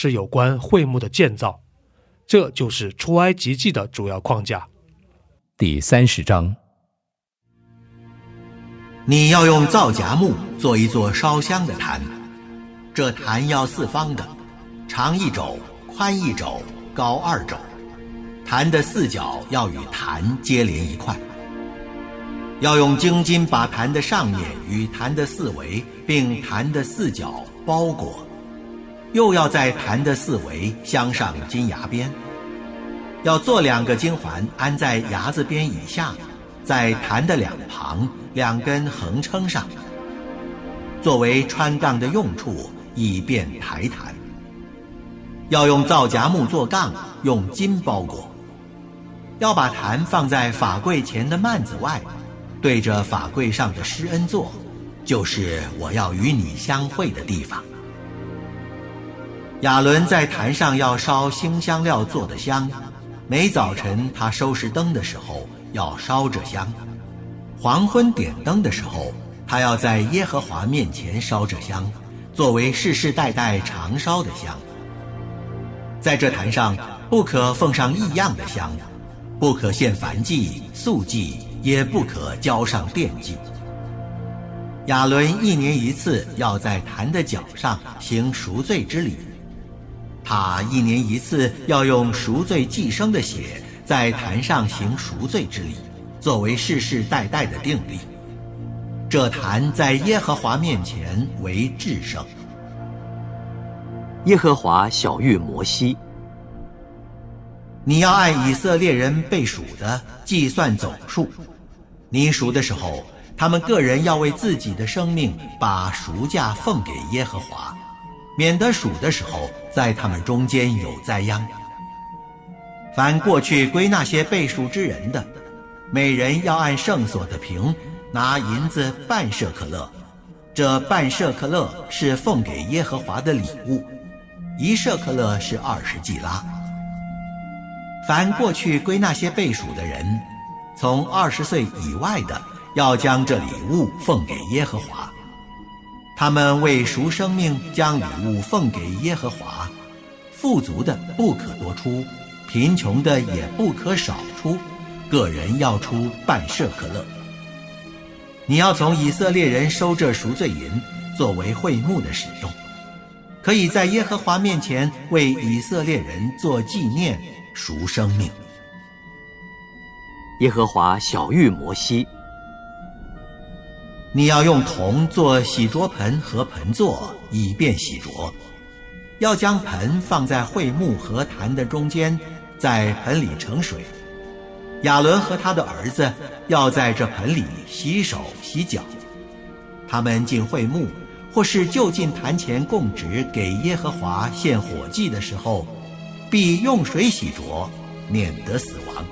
是有关会幕的建造，这就是出埃及记的主要框架。第三十章，你要用皂荚木做一座烧香的坛，这坛要四方的，长一肘，宽一肘，高二肘。坛的四角要与坛接连一块，要用精金把坛的上面与坛的四围，并坛的四角包裹。又要在坛的四围镶上金牙边，要做两个金环安在牙子边以下，在坛的两旁两根横撑上，作为穿杠的用处，以便抬坛。要用皂荚木做杠，用金包裹。要把坛放在法柜前的幔子外，对着法柜上的施恩座，就是我要与你相会的地方。亚伦在坛上要烧新香料做的香，每早晨他收拾灯的时候要烧这香；黄昏点灯的时候，他要在耶和华面前烧这香，作为世世代代常烧的香。在这坛上不可奉上异样的香，不可献燔祭、素祭，也不可浇上奠祭。亚伦一年一次要在坛的脚上行赎罪之礼。他一年一次要用赎罪寄生的血在坛上行赎罪之礼，作为世世代代的定例。这坛在耶和华面前为至圣。耶和华小谕摩西：你要按以色列人被数的计算总数，你数的时候，他们个人要为自己的生命把赎价奉给耶和华。免得数的时候，在他们中间有灾殃。凡过去归那些被数之人的，每人要按圣所的平拿银子半舍克勒，这半舍克勒是奉给耶和华的礼物，一舍克勒是二十季拉。凡过去归那些被数的人，从二十岁以外的，要将这礼物奉给耶和华。他们为赎生命，将礼物奉给耶和华，富足的不可多出，贫穷的也不可少出，个人要出半舍克勒。你要从以色列人收这赎罪银，作为会幕的使用，可以在耶和华面前为以色列人做纪念赎生命。耶和华小玉摩西。你要用铜做洗濯盆和盆座，以便洗濯。要将盆放在会幕和坛的中间，在盆里盛水。亚伦和他的儿子要在这盆里洗手洗脚。他们进会幕，或是就近坛前供职给耶和华献火祭的时候，必用水洗濯，免得死亡。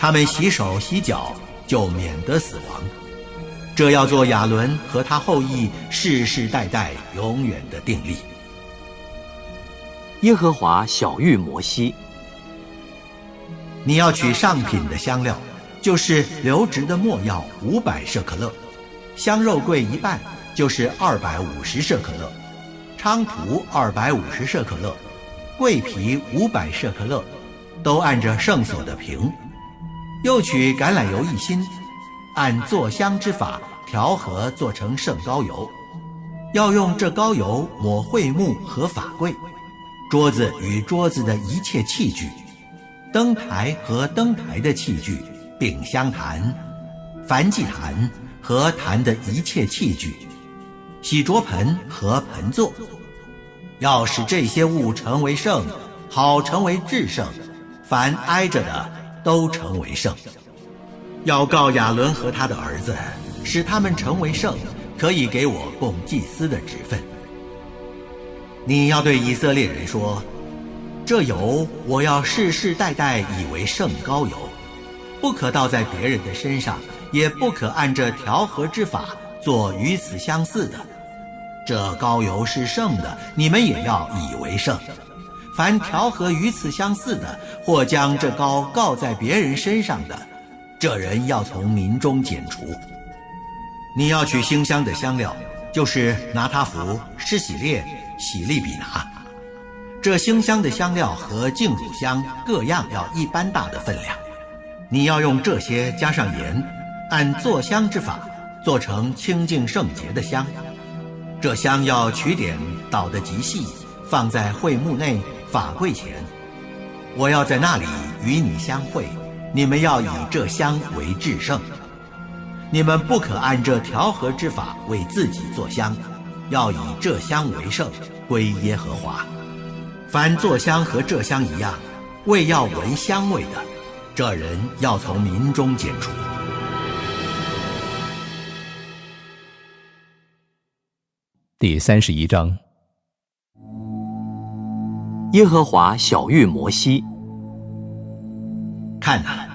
他们洗手洗脚，就免得死亡。这要做亚伦和他后裔世世代代永远的定力。耶和华小玉摩西：你要取上品的香料，就是留质的墨药五百舍克勒，香肉桂一半，就是二百五十舍克勒，菖蒲二百五十舍克勒，桂皮五百舍克勒，都按着圣所的瓶。又取橄榄油一斤。按做香之法调和做成圣膏油，要用这膏油抹桧木和法柜，桌子与桌子的一切器具，灯台和灯台的器具，并香坛、梵祭坛和坛的一切器具，洗濯盆和盆座，要使这些物成为圣，好成为至圣。凡挨着的都成为圣。要告亚伦和他的儿子，使他们成为圣，可以给我供祭司的职分。你要对以色列人说：这油我要世世代代以为圣膏油，不可倒在别人的身上，也不可按着调和之法做与此相似的。这膏油是圣的，你们也要以为圣。凡调和与此相似的，或将这膏告在别人身上的，这人要从民中剪除。你要取馨香的香料，就是拿他服、施洗列、喜利比拿。这馨香的香料和净乳香各样要一般大的分量。你要用这些加上盐，按做香之法做成清净圣洁的香。这香要取点捣得极细，放在会幕内。法柜前，我要在那里与你相会。你们要以这香为至圣。你们不可按这调和之法为自己做香，要以这香为圣，归耶和华。凡做香和这香一样，为要闻香味的，这人要从民中剪除。第三十一章。耶和华小谕摩西：“看呐，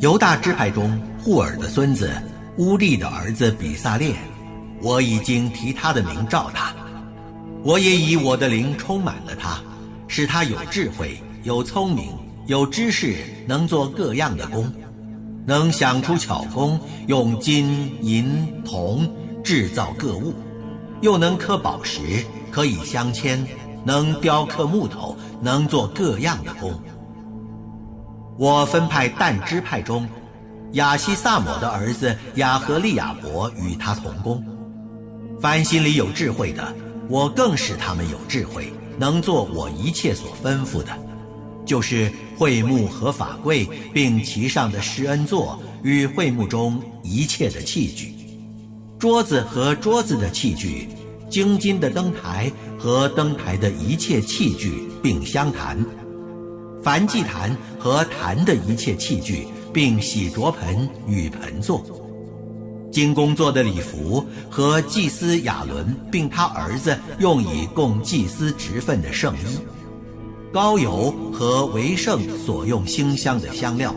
犹大支派中户尔的孙子乌利的儿子比萨列，我已经提他的名召他，我也以我的灵充满了他，使他有智慧、有聪明、有知识，能做各样的工，能想出巧工，用金银铜制造各物，又能刻宝石，可以镶嵌。”能雕刻木头，能做各样的工。我分派但支派中，亚西萨摩的儿子亚和利亚伯与他同工。凡心里有智慧的，我更使他们有智慧，能做我一切所吩咐的，就是会幕和法柜，并其上的施恩座与会幕中一切的器具，桌子和桌子的器具。精金的灯台和灯台的一切器具，并香坛；梵祭坛和坛的一切器具，并洗濯盆与盆座；金工做的礼服和祭司亚伦并他儿子用以供祭司职分的圣衣；膏油和为圣所用馨香的香料，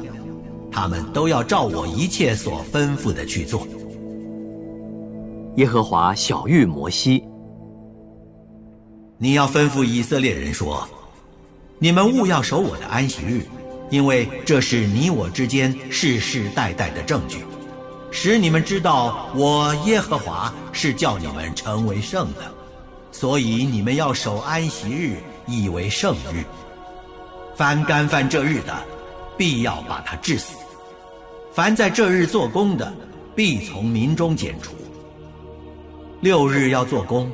他们都要照我一切所吩咐的去做。耶和华小谕摩西：“你要吩咐以色列人说：你们务要守我的安息日，因为这是你我之间世世代代的证据，使你们知道我耶和华是叫你们成为圣的。所以你们要守安息日，以为圣日。凡干犯这日的，必要把他治死；凡在这日做工的，必从民中剪除。”六日要做工，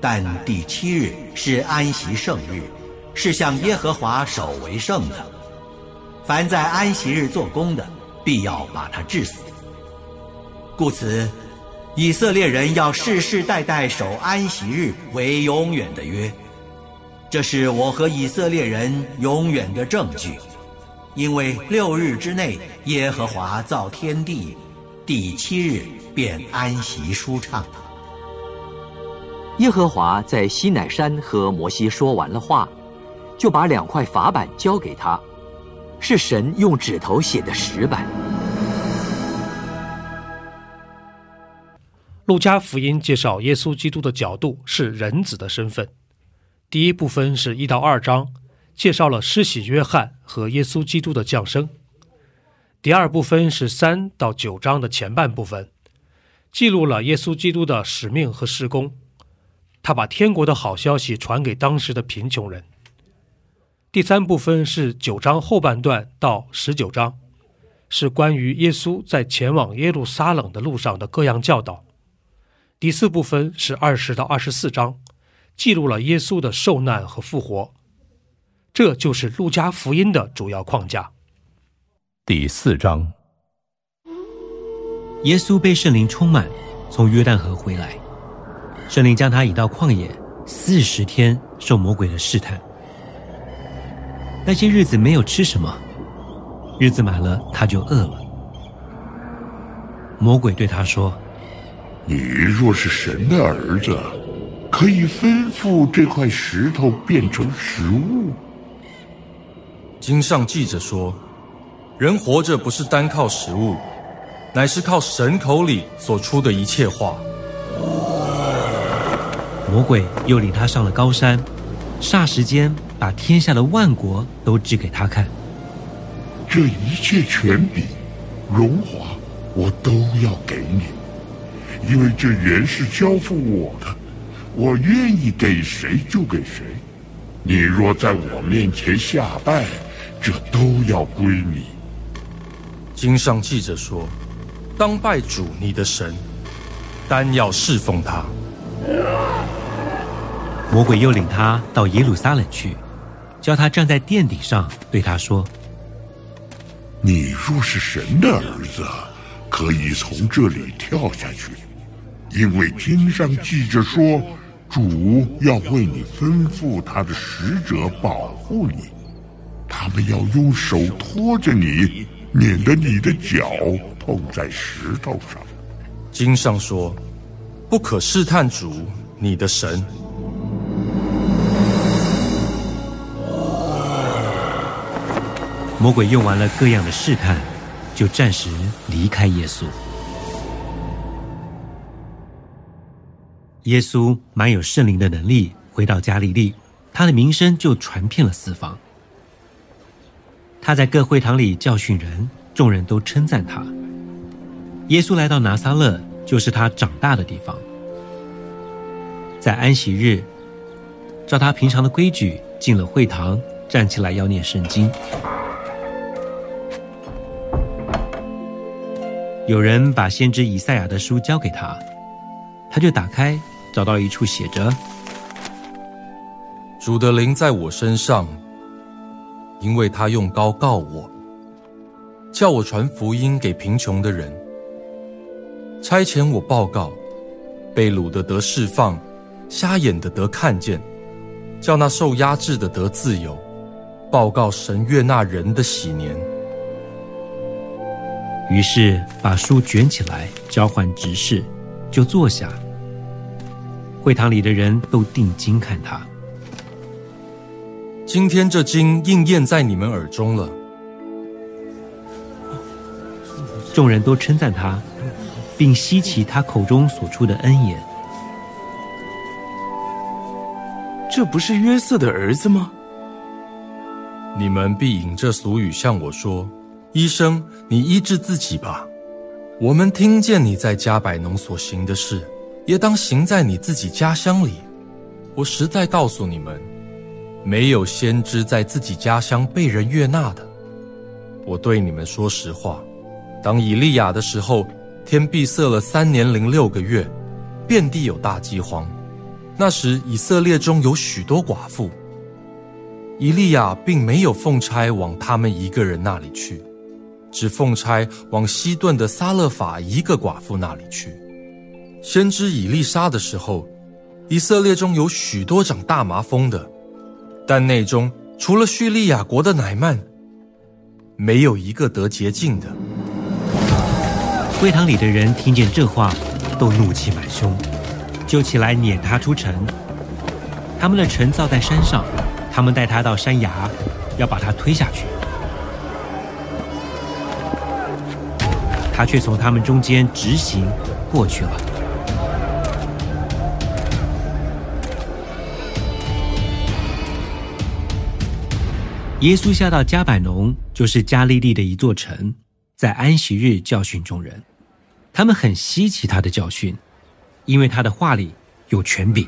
但第七日是安息圣日，是向耶和华守为圣的。凡在安息日做工的，必要把他治死。故此，以色列人要世世代代守安息日为永远的约，这是我和以色列人永远的证据。因为六日之内，耶和华造天地，第七日便安息舒畅。耶和华在西乃山和摩西说完了话，就把两块法板交给他，是神用指头写的石板。路加福音介绍耶稣基督的角度是人子的身份。第一部分是一到二章，介绍了施洗约翰和耶稣基督的降生。第二部分是三到九章的前半部分，记录了耶稣基督的使命和施工。他把天国的好消息传给当时的贫穷人。第三部分是九章后半段到十九章，是关于耶稣在前往耶路撒冷的路上的各样教导。第四部分是二十到二十四章，记录了耶稣的受难和复活。这就是路加福音的主要框架。第四章，耶稣被圣灵充满，从约旦河回来，圣灵将他引到旷野，四十天受魔鬼的试探。那些日子没有吃什么，日子满了他就饿了。魔鬼对他说：“你若是神的儿子，可以吩咐这块石头变成食物。”经上记着说：“人活着不是单靠食物，乃是靠神口里所出的一切话。”魔鬼又领他上了高山，霎时间把天下的万国都指给他看。这一切权柄、荣华，我都要给你，因为这原是交付我的，我愿意给谁就给谁。你若在我面前下拜，这都要归你。经上记着说：“当拜主你的神，单要侍奉他。”魔鬼又领他到耶路撒冷去，叫他站在殿顶上，对他说：“你若是神的儿子，可以从这里跳下去，因为经上记着说，主要为你吩咐他的使者保护你。”他们要用手托着你，免得你的脚碰在石头上。经上说：“不可试探主你的神。”魔鬼用完了各样的试探，就暂时离开耶稣。耶稣满有圣灵的能力，回到加利利，他的名声就传遍了四方。他在各会堂里教训人，众人都称赞他。耶稣来到拿撒勒，就是他长大的地方。在安息日，照他平常的规矩进了会堂，站起来要念圣经。有人把先知以赛亚的书交给他，他就打开，找到一处写着：“主的灵在我身上。”因为他用高告我，叫我传福音给贫穷的人，差遣我报告被掳的得释放，瞎眼的得看见，叫那受压制的得自由，报告神悦纳人的喜年。于是把书卷起来交换执事，就坐下。会堂里的人都定睛看他。今天这经应验在你们耳中了。众人都称赞他，并吸奇他口中所出的恩言。这不是约瑟的儿子吗？你们必引这俗语向我说：“医生，你医治自己吧。”我们听见你在加百农所行的事，也当行在你自己家乡里。我实在告诉你们。没有先知在自己家乡被人悦纳的。我对你们说实话，当以利亚的时候，天闭塞了三年零六个月，遍地有大饥荒。那时以色列中有许多寡妇。以利亚并没有奉差往他们一个人那里去，只奉差往西顿的撒勒法一个寡妇那里去。先知以利沙的时候，以色列中有许多长大麻风的。但内中除了叙利亚国的乃曼，没有一个得洁净的。会堂里的人听见这话，都怒气满胸，就起来撵他出城。他们的城造在山上，他们带他到山崖，要把他推下去。他却从他们中间直行过去了。耶稣下到加百农，就是加利利的一座城，在安息日教训众人。他们很稀奇他的教训，因为他的话里有权柄。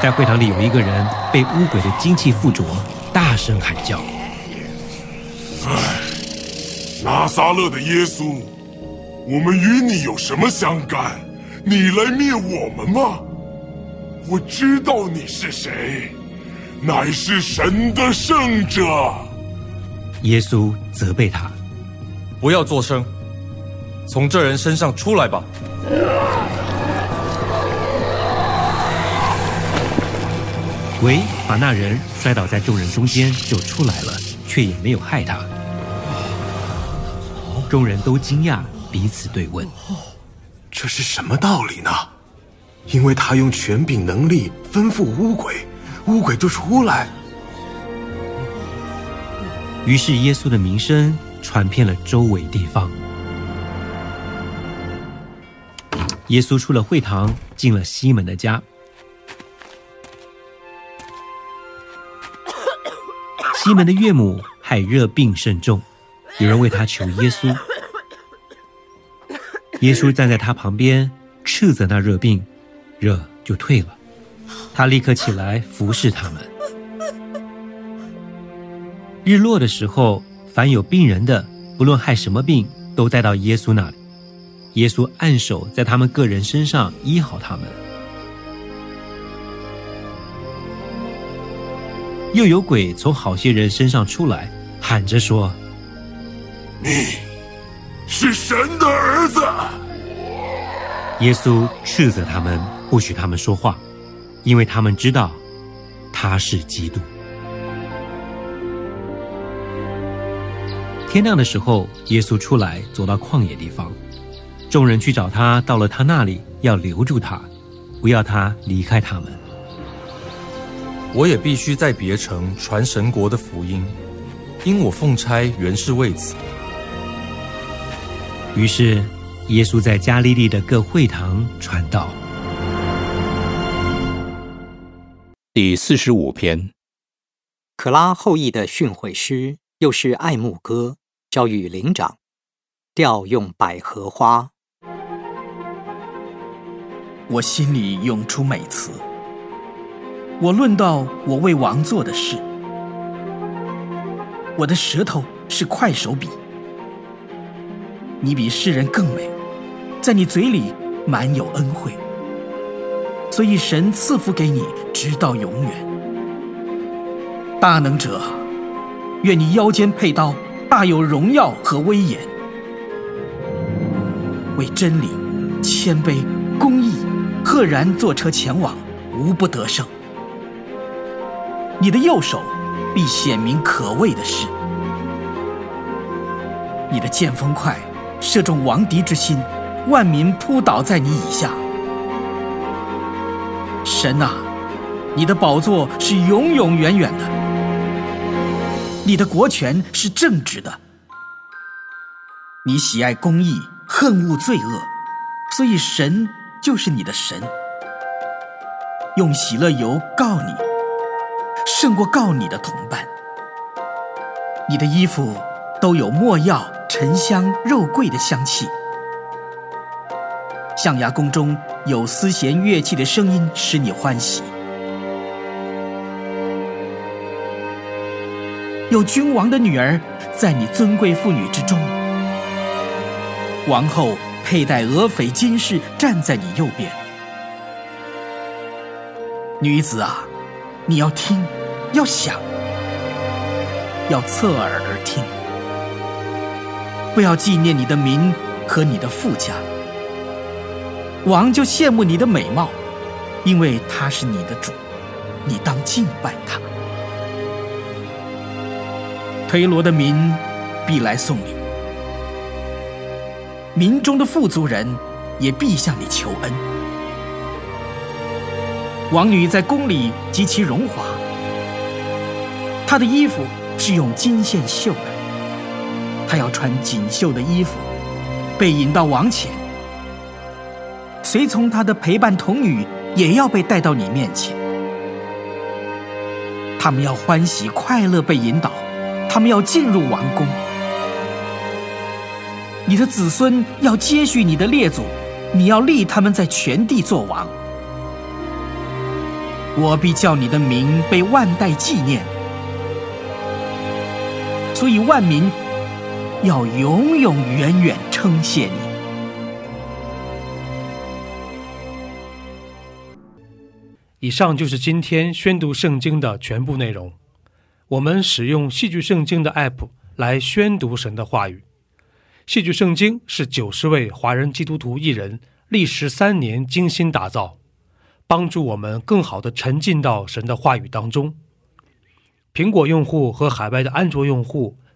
在会堂里有一个人被污鬼的精气附着，大声喊叫：“，拿撒勒的耶稣，我们与你有什么相干？你来灭我们吗？我知道你是谁，乃是神的圣者。耶稣责备他，不要作声，从这人身上出来吧。鬼把那人摔倒在众人中间，就出来了，却也没有害他。众人都惊讶，彼此对问：“这是什么道理呢？”因为他用权柄能力吩咐乌鬼，乌鬼就出来。于是耶稣的名声传遍了周围地方。耶稣出了会堂，进了西门的家。西门的岳母害热病甚重，有人为他求耶稣。耶稣站在他旁边，斥责那热病。热就退了，他立刻起来服侍他们。日落的时候，凡有病人的，不论害什么病，都带到耶稣那里。耶稣按手在他们个人身上医好他们。又有鬼从好些人身上出来，喊着说：“你是神的儿子。”耶稣斥责他们。不许他们说话，因为他们知道他是基督。天亮的时候，耶稣出来，走到旷野地方，众人去找他，到了他那里，要留住他，不要他离开他们。我也必须在别城传神国的福音，因我奉差原是为此。于是，耶稣在加利利的各会堂传道。第四十五篇，可拉后裔的训诲诗，又是爱慕歌，教与灵长，调用百合花。我心里涌出美词，我论到我为王做的事，我的舌头是快手笔，你比世人更美，在你嘴里满有恩惠。所以神赐福给你，直到永远。大能者，愿你腰间佩刀，大有荣耀和威严。为真理、谦卑、公义，赫然坐车前往，无不得胜。你的右手必显明可畏的事。你的剑锋快，射中王敌之心，万民扑倒在你以下。神呐，你的宝座是永永远远的，你的国权是正直的，你喜爱公义，恨恶罪恶，所以神就是你的神。用喜乐油告你，胜过告你的同伴。你的衣服都有墨药、沉香、肉桂的香气。象牙宫中有丝弦乐器的声音，使你欢喜；有君王的女儿在你尊贵妇女之中，王后佩戴鹅翡金饰站在你右边。女子啊，你要听，要想，要侧耳而听，不要纪念你的民和你的富家。王就羡慕你的美貌，因为他是你的主，你当敬拜他。推罗的民必来送礼，民中的富足人也必向你求恩。王女在宫里极其荣华，她的衣服是用金线绣的，他要穿锦绣的衣服，被引到王前。随从他的陪伴童女也要被带到你面前，他们要欢喜快乐被引导，他们要进入王宫。你的子孙要接续你的列祖，你要立他们在全地作王。我必叫你的名被万代纪念，所以万民要永永远远称谢你。以上就是今天宣读圣经的全部内容。我们使用戏剧圣经的 App 来宣读神的话语。戏剧圣经是九十位华人基督徒艺人历时三年精心打造，帮助我们更好的沉浸到神的话语当中。苹果用户和海外的安卓用户